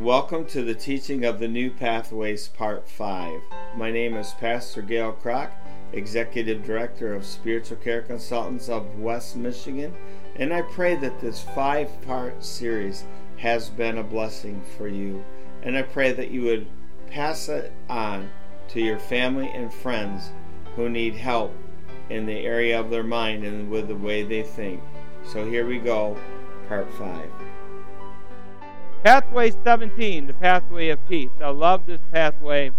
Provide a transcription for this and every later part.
Welcome to the teaching of the New Pathways Part 5. My name is Pastor Gale Kroc, Executive Director of Spiritual Care Consultants of West Michigan, and I pray that this five part series has been a blessing for you. And I pray that you would pass it on to your family and friends who need help in the area of their mind and with the way they think. So here we go, Part 5. Pathway 17, the pathway of peace. I love this pathway.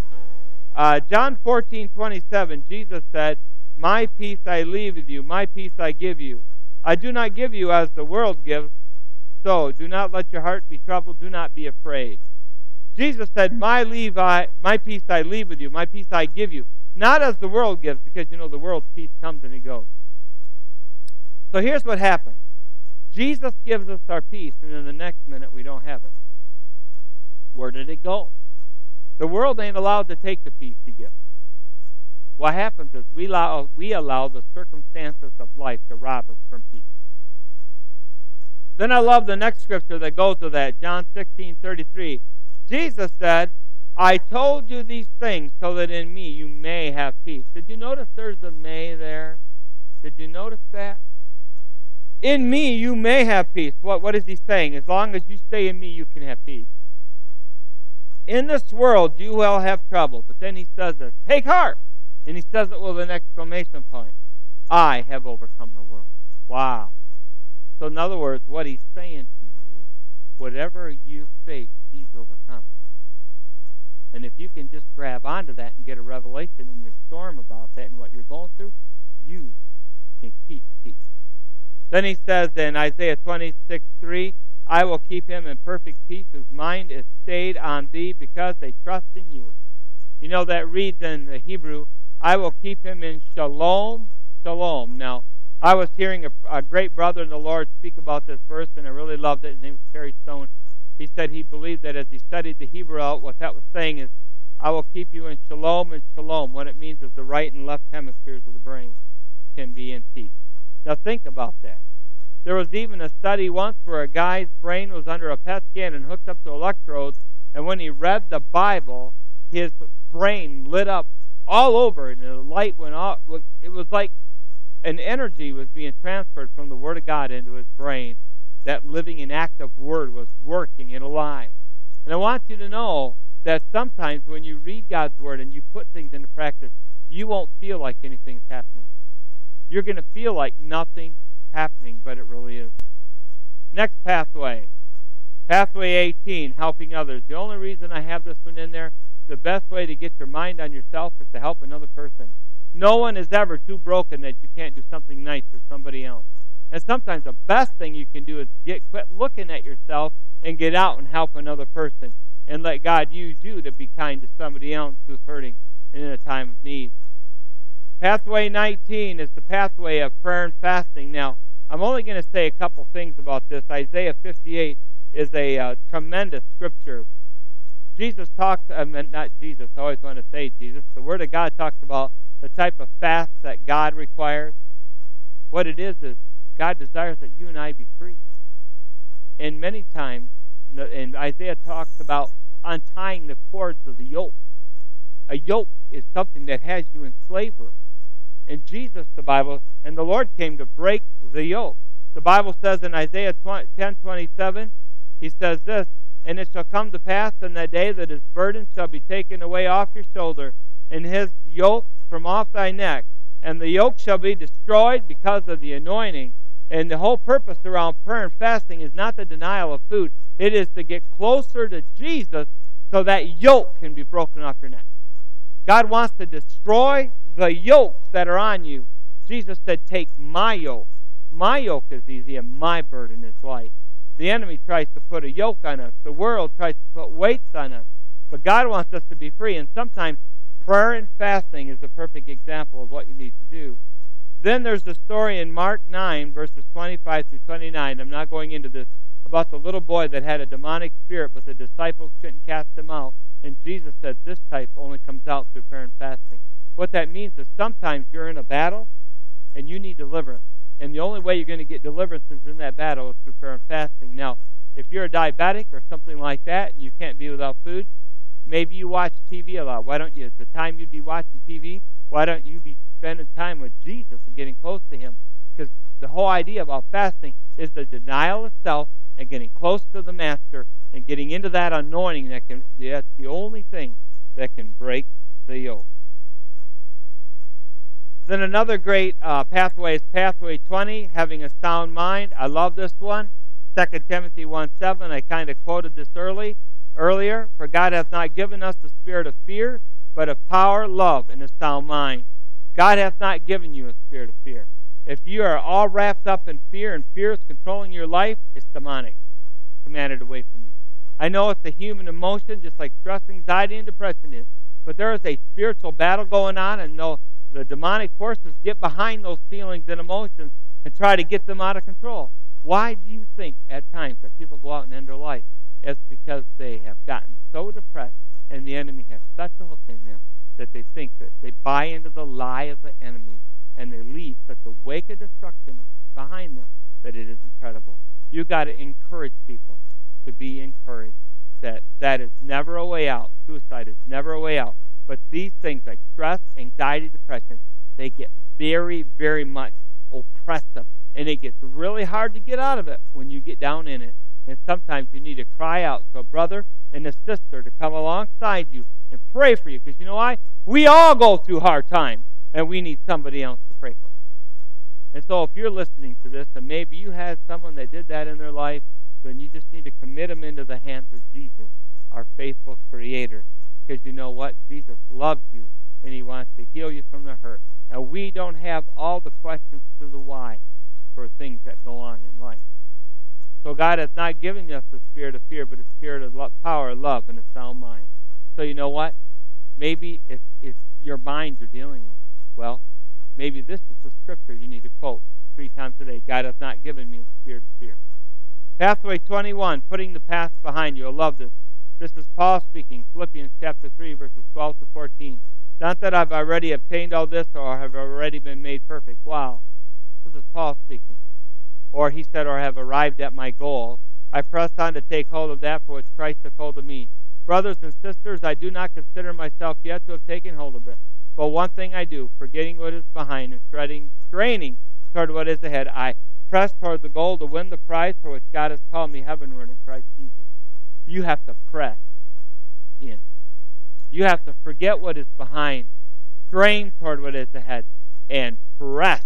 Uh, John 14, 27, Jesus said, My peace I leave with you, my peace I give you. I do not give you as the world gives, so do not let your heart be troubled, do not be afraid. Jesus said, My leave I my peace I leave with you, my peace I give you. Not as the world gives, because you know the world's peace comes and it goes. So here's what happens. Jesus gives us our peace, and in the next minute we don't have it. Where did it go? The world ain't allowed to take the peace he gives. What happens is we allow, we allow the circumstances of life to rob us from peace. Then I love the next scripture that goes with that, John 16, 33. Jesus said, I told you these things so that in me you may have peace. Did you notice there's a may there? Did you notice that? In me you may have peace. What, what is he saying? As long as you stay in me, you can have peace. In this world you will have trouble. But then he says this Take heart! And he says it with an exclamation point. I have overcome the world. Wow. So, in other words, what he's saying to you, whatever you face, he's overcome. And if you can just grab onto that and get a revelation in your storm about that and what you're going through, you can keep peace. Then he says in Isaiah 26, 3, I will keep him in perfect peace whose mind is stayed on thee because they trust in you. You know, that reads in the Hebrew, I will keep him in shalom, shalom. Now, I was hearing a, a great brother in the Lord speak about this verse, and I really loved it. His name was Terry Stone. He said he believed that as he studied the Hebrew out, what that was saying is, I will keep you in shalom and shalom. What it means is the right and left hemispheres of the brain can be in peace. Now think about that. There was even a study once where a guy's brain was under a PET scan and hooked up to electrodes, and when he read the Bible, his brain lit up all over, and the light went off. It was like an energy was being transferred from the Word of God into his brain. That living and active Word was working and alive. And I want you to know that sometimes when you read God's Word and you put things into practice, you won't feel like anything's happening. You're going to feel like nothing happening, but it really is. Next pathway. Pathway 18, helping others. The only reason I have this one in there, the best way to get your mind on yourself is to help another person. No one is ever too broken that you can't do something nice for somebody else. And sometimes the best thing you can do is get quit looking at yourself and get out and help another person and let God use you to be kind to somebody else who's hurting in a time of need. Pathway 19 is the pathway of prayer and fasting. Now, I'm only going to say a couple things about this. Isaiah 58 is a uh, tremendous scripture. Jesus talks, I mean, not Jesus, I always want to say Jesus. The Word of God talks about the type of fast that God requires. What it is is God desires that you and I be free. And many times, and Isaiah talks about untying the cords of the yoke. A yoke is something that has you in slavery and Jesus, the Bible, and the Lord came to break the yoke. The Bible says in Isaiah 10 27, He says this, And it shall come to pass in that day that his burden shall be taken away off your shoulder, and his yoke from off thy neck, and the yoke shall be destroyed because of the anointing. And the whole purpose around prayer and fasting is not the denial of food, it is to get closer to Jesus so that yoke can be broken off your neck. God wants to destroy the yokes that are on you. Jesus said, Take my yoke. My yoke is easy and my burden is light. The enemy tries to put a yoke on us, the world tries to put weights on us. But God wants us to be free, and sometimes prayer and fasting is a perfect example of what you need to do. Then there's the story in Mark 9, verses 25 through 29. I'm not going into this about the little boy that had a demonic spirit, but the disciples couldn't cast him out. And Jesus said, This type only comes out through prayer and fasting. What that means is sometimes you're in a battle and you need deliverance. And the only way you're going to get deliverance is in that battle is through prayer and fasting. Now, If you're a diabetic or something like that, and you can't be without food, maybe you watch TV a lot. Why don't you, at the time you'd be watching TV, why don't you be spending time with Jesus and getting close to Him? Because the whole idea about fasting is the denial of self and getting close to the Master and getting into that anointing that can, that's the only thing that can break the yoke. Then another great uh, pathway is pathway 20, having a sound mind. I love this one. 2 Timothy 1 7. I kind of quoted this early earlier. For God hath not given us the spirit of fear, but of power, love, and a sound mind. God hath not given you a spirit of fear. If you are all wrapped up in fear and fear is controlling your life, it's demonic. Command it away from you. I know it's a human emotion, just like stress, anxiety, and depression is. But there is a spiritual battle going on, and the demonic forces get behind those feelings and emotions and try to get them out of control. Why do you think at times that people go out and end their life? It's because they have gotten so depressed and the enemy has such a hook in them that they think that they buy into the lie of the enemy and they leave such a wake of destruction behind them that it is incredible. You got to encourage people to be encouraged that that is never a way out. Suicide is never a way out. But these things like stress, anxiety, depression, they get very, very much oppressive. And it gets really hard to get out of it when you get down in it. And sometimes you need to cry out to a brother and a sister to come alongside you and pray for you. Because you know why? We all go through hard times, and we need somebody else to pray for. And so if you're listening to this, and maybe you had someone that did that in their life, then you just need to commit them into the hands of Jesus, our faithful Creator. Because you know what? Jesus loves you and He wants to heal you from the hurt. And we don't have all the questions to the why for things that go on in life. So God has not given us the spirit of fear, but a spirit of love, power, love, and a sound mind. So you know what? Maybe it's, it's your mind you're dealing with. Well, maybe this is the scripture you need to quote three times a day. God has not given me a spirit of fear. Pathway 21, putting the past behind you. I love this. This is Paul speaking, Philippians chapter 3, verses 12 to 14. Not that I've already obtained all this or have already been made perfect. Wow. This is Paul speaking. Or he said, or have arrived at my goal. I press on to take hold of that for which Christ took hold of me. Brothers and sisters, I do not consider myself yet to have taken hold of it. But one thing I do, forgetting what is behind and straining, straining toward what is ahead, I press toward the goal to win the prize for which God has called me heavenward in Christ Jesus. You have to press in. You have to forget what is behind, strain toward what is ahead, and press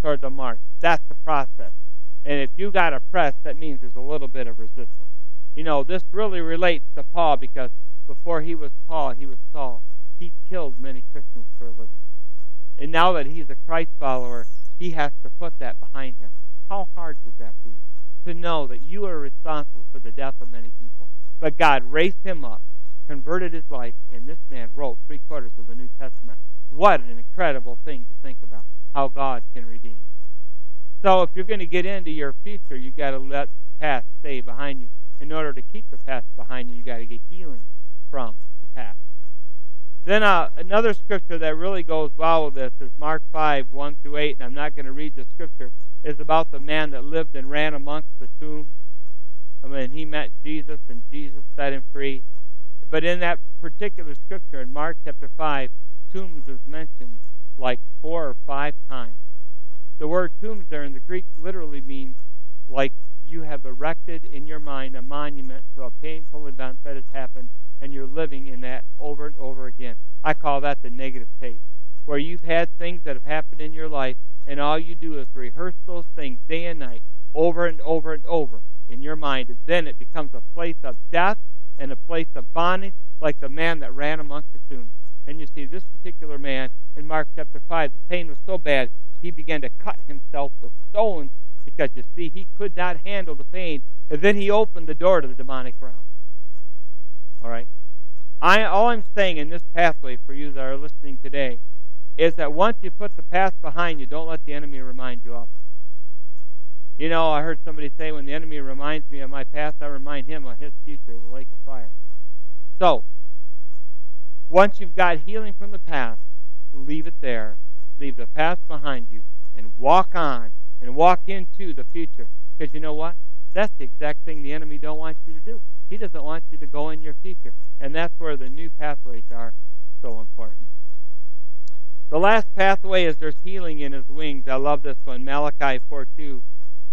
toward the mark. That's the process. And if you got to press, that means there's a little bit of resistance. You know, this really relates to Paul because before he was Paul, he was Saul. He killed many Christians for a living. And now that he's a Christ follower, he has to put that behind him. How hard would that be? To know that you are responsible for the death of many people. But God raised him up, converted his life, and this man wrote three quarters of the New Testament. What an incredible thing to think about how God can redeem. So if you're going to get into your future, you got to let the past stay behind you. In order to keep the past behind you, you got to get healing from the past. Then uh, another scripture that really goes well with this is Mark 5, 1 through 8, and I'm not going to read the scripture, is about the man that lived and ran amongst the tombs I mean, he met Jesus and Jesus set him free. But in that particular scripture in Mark chapter 5, tombs is mentioned like four or five times. The word tombs there in the Greek literally means like you have erected in your mind a monument to a painful event that has happened and you're living in that over and over. I call that the negative tape, where you've had things that have happened in your life and all you do is rehearse those things day and night over and over and over in your mind, and then it becomes a place of death and a place of bondage, like the man that ran amongst the tombs. And you see, this particular man in Mark chapter 5, the pain was so bad, he began to cut himself with stones because you see, he could not handle the pain. And then he opened the door to the demonic realm. All right? I, all I'm saying in this pathway for you that are listening today is that once you put the past behind you, don't let the enemy remind you of it. You know, I heard somebody say when the enemy reminds me of my past, I remind him of his future, the lake of fire. So, once you've got healing from the past, leave it there. Leave the past behind you and walk on and walk into the future. Because you know what? That's the exact thing the enemy don't want you to do. He doesn't want you to go in your future. And that's where the new pathways are so important. The last pathway is there's healing in his wings. I love this one. Malachi 4 2.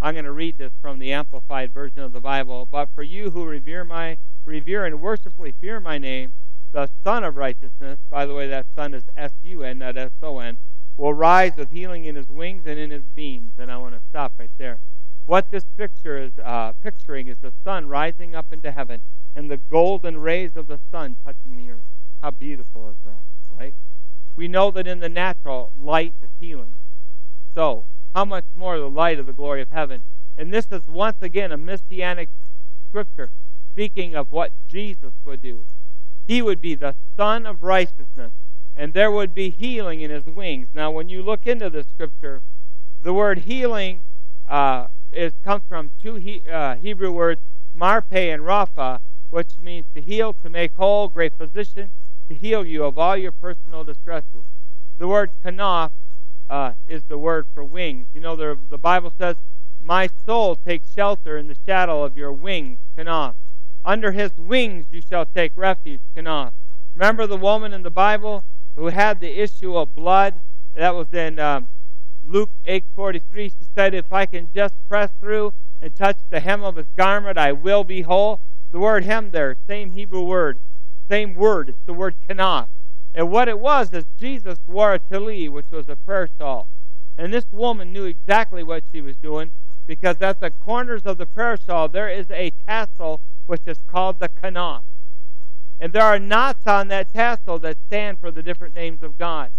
I'm going to read this from the Amplified Version of the Bible. But for you who revere my revere and worshipfully fear my name, the Sun of Righteousness, by the way, that Son is S U N, not S O N, will rise with healing in his wings and in his beams. And I want to stop right there. What this picture is uh, picturing is the sun rising up into heaven and the golden rays of the sun touching the earth. How beautiful is that, right? We know that in the natural, light is healing. So, how much more the light of the glory of heaven? And this is once again a messianic scripture speaking of what Jesus would do. He would be the Sun of righteousness, and there would be healing in his wings. Now, when you look into the scripture, the word healing uh, is comes from two he, uh, Hebrew words, marpe and rapha, which means to heal, to make whole, great physician, to heal you of all your personal distresses. The word kanaf uh, is the word for wings. You know, the, the Bible says, My soul takes shelter in the shadow of your wings, kanaf. Under his wings you shall take refuge, kanaf. Remember the woman in the Bible who had the issue of blood? That was in um, Luke 8:43, she said, "If I can just press through and touch the hem of his garment, I will be whole." The word "hem" there, same Hebrew word, same word. It's the word "kanaf." And what it was is Jesus wore a tallit, which was a prayer shawl. And this woman knew exactly what she was doing because at the corners of the prayer shawl there is a tassel which is called the kanaf. And there are knots on that tassel that stand for the different names of God.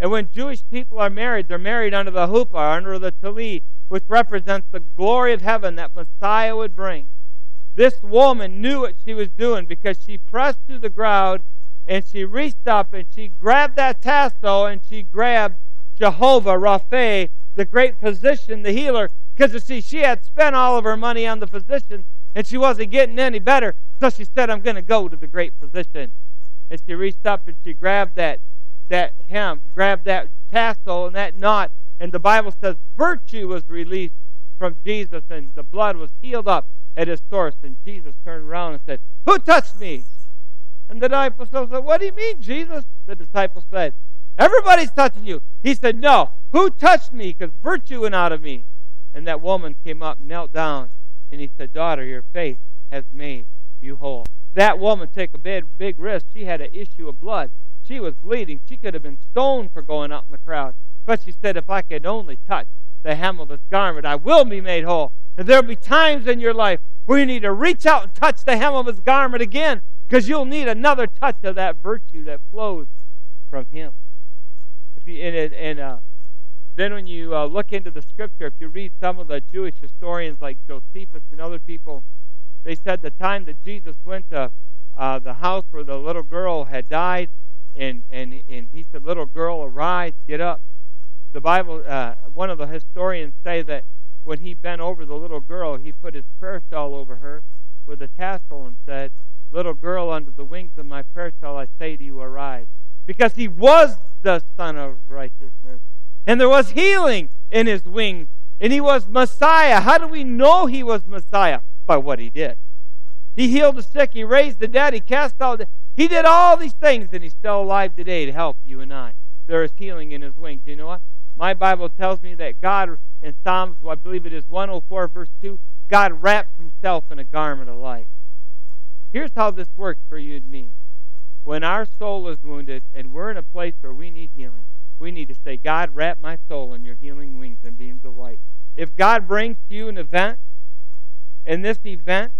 And when Jewish people are married, they're married under the huppah, under the tallit, which represents the glory of heaven that Messiah would bring. This woman knew what she was doing because she pressed through the crowd and she reached up and she grabbed that tassel and she grabbed Jehovah Rapha, the great physician, the healer. Because you see, she had spent all of her money on the physician and she wasn't getting any better. So she said, I'm going to go to the great physician. And she reached up and she grabbed that that hem, grabbed that tassel and that knot, and the Bible says virtue was released from Jesus and the blood was healed up at his source. And Jesus turned around and said, Who touched me? And the disciples said, What do you mean, Jesus? The disciples said, Everybody's touching you. He said, No. Who touched me? Because virtue went out of me. And that woman came up, knelt down, and he said, Daughter, your faith has made you whole. That woman took a big, big risk. She had an issue of blood. She was bleeding. She could have been stoned for going out in the crowd. But she said, If I could only touch the hem of his garment, I will be made whole. And there'll be times in your life where you need to reach out and touch the hem of his garment again because you'll need another touch of that virtue that flows from him. You, and, and uh, then when you uh, look into the scripture, if you read some of the Jewish historians like Josephus and other people, they said the time that Jesus went to uh, the house where the little girl had died, and and and he said, "Little girl, arise, get up." The Bible, uh, one of the historians say that when he bent over the little girl, he put his prayer shawl over her with a tassel and said, "Little girl, under the wings of my prayer shawl, I say to you, arise," because he was the Sun of righteousness, and there was healing in his wings, and he was Messiah. How do we know he was Messiah? By what he did. He healed the sick. He raised the dead. He cast out. The, he did all these things, and he's still alive today to help you and I. There is healing in his wings. You know what? My Bible tells me that God, in Psalms, I believe it is 104, verse 2, God wraps himself in a garment of light. Here's how this works for you and me. When our soul is wounded and we're in a place where we need healing, we need to say, God, wrap my soul in your healing wings and beams of light. If God brings to you an event, and this event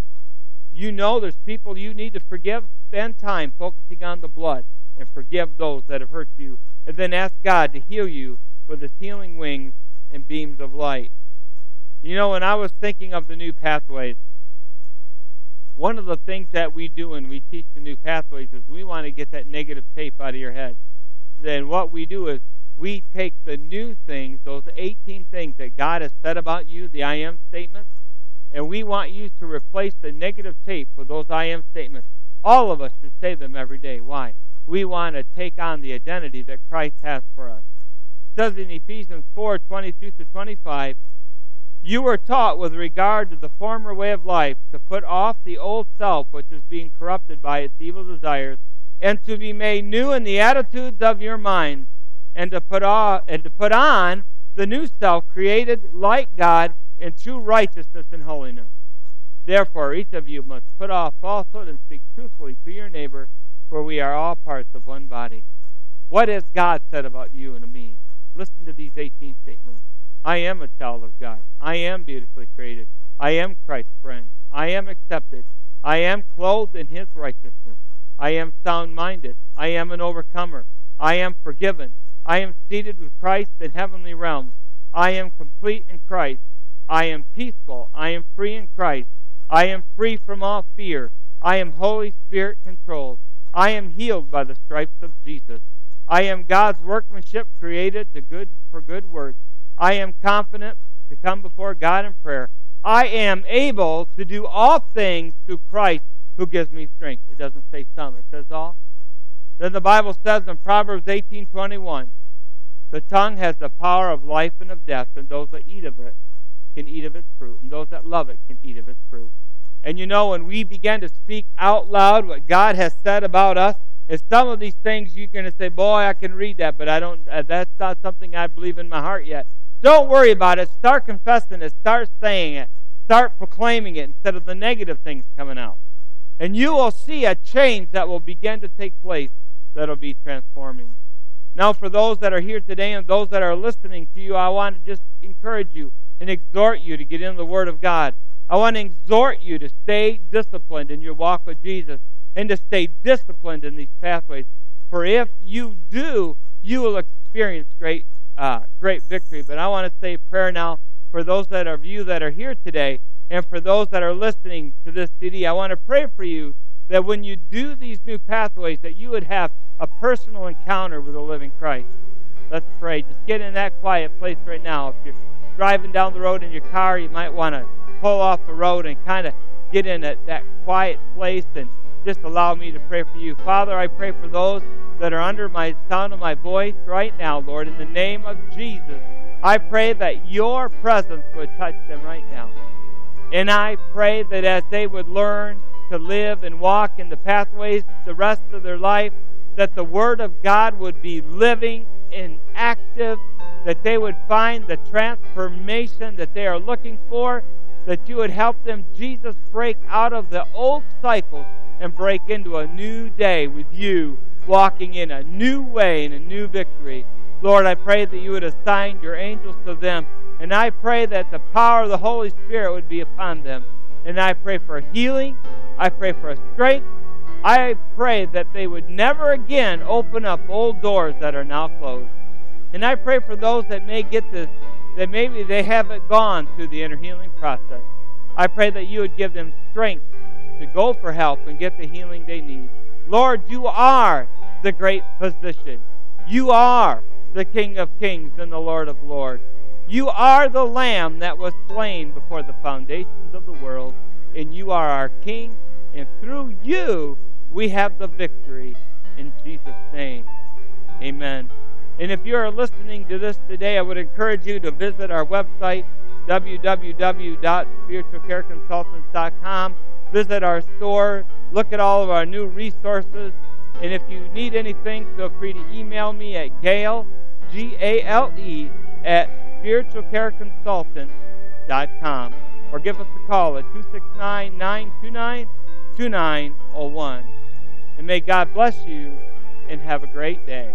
you know there's people you need to forgive, spend time focusing on the blood and forgive those that have hurt you. And then ask God to heal you with his healing wings and beams of light. You know, when I was thinking of the new pathways, one of the things that we do when we teach the new pathways is we want to get that negative tape out of your head. Then what we do is we take the new things, those 18 things that God has said about you, the I am statements, and we want you to replace the negative tape for those I am statements. All of us should say them every day. Why? We want to take on the identity that Christ has for us. It says in Ephesians 4 22 to 25, You were taught with regard to the former way of life to put off the old self which is being corrupted by its evil desires, and to be made new in the attitudes of your minds, and to put off and to put on the new self created like God in true righteousness and holiness. Therefore, each of you must put off falsehood and speak truthfully to your neighbor, for we are all parts of one body. What has God said about you and me? Listen to these 18 statements. I am a child of God. I am beautifully created. I am Christ's friend. I am accepted. I am clothed in his righteousness. I am sound minded. I am an overcomer. I am forgiven. I am seated with Christ in heavenly realms. I am complete in Christ. I am peaceful. I am free in Christ. I am free from all fear. I am Holy Spirit controlled. I am healed by the stripes of Jesus. I am God's workmanship created to good for good works. I am confident to come before God in prayer. I am able to do all things through Christ who gives me strength. It doesn't say some, it says all. Then the Bible says in Proverbs 18:21, the tongue has the power of life and of death, and those that eat of it can eat of its fruit, and those that love it can eat of its fruit. And you know, when we begin to speak out loud what God has said about us, is some of these things you're going to say, "Boy, I can read that, but I don't. Uh, that's not something I believe in my heart yet." Don't worry about it. Start confessing it. Start saying it. Start proclaiming it instead of the negative things coming out. And you will see a change that will begin to take place that will be transforming. Now, for those that are here today and those that are listening to you, I want to just encourage you and exhort you to get in the Word of God. I want to exhort you to stay disciplined in your walk with Jesus and to stay disciplined in these pathways. For if you do, you will experience great uh, great victory. But I want to say prayer now for those that are of you that are here today and for those that are listening to this CD. I want to pray for you that when you do these new pathways, that you would have a personal encounter with the living Christ. Let's pray. Just get in that quiet place right now. If you're driving down the road in your car, you might want to pull off the road and kind of get in that, that quiet place and just allow me to pray for you. Father, I pray for those that are under my sound of my voice right now, Lord, in the name of Jesus. I pray that your presence would touch them right now. And I pray that as they would learn to live and walk in the pathways the rest of their life, that the Word of God would be living and active, that they would find the transformation that they are looking for, that you would help them, Jesus, break out of the old cycles and break into a new day with you, walking in a new way and a new victory. Lord, I pray that you would assign your angels to them, and I pray that the power of the Holy Spirit would be upon them. And I pray for healing. I pray for strength. I pray that they would never again open up old doors that are now closed. And I pray for those that may get this, that maybe they haven't gone through the inner healing process. I pray that you would give them strength to go for help and get the healing they need. Lord, you are the great physician. You are the King of kings and the Lord of lords. You are the Lamb that was slain before the foundations of the world, and you are our King, and through you we have the victory. In Jesus' name, amen. And if you are listening to this today, I would encourage you to visit our website, www.spiritualcareconsultants.com visit our store, look at all of our new resources. And if you need anything, feel free to email me at Gale, G A L E, at spiritualcareconsultant.com or give us a call at 269 929 2901. And may God bless you and have a great day.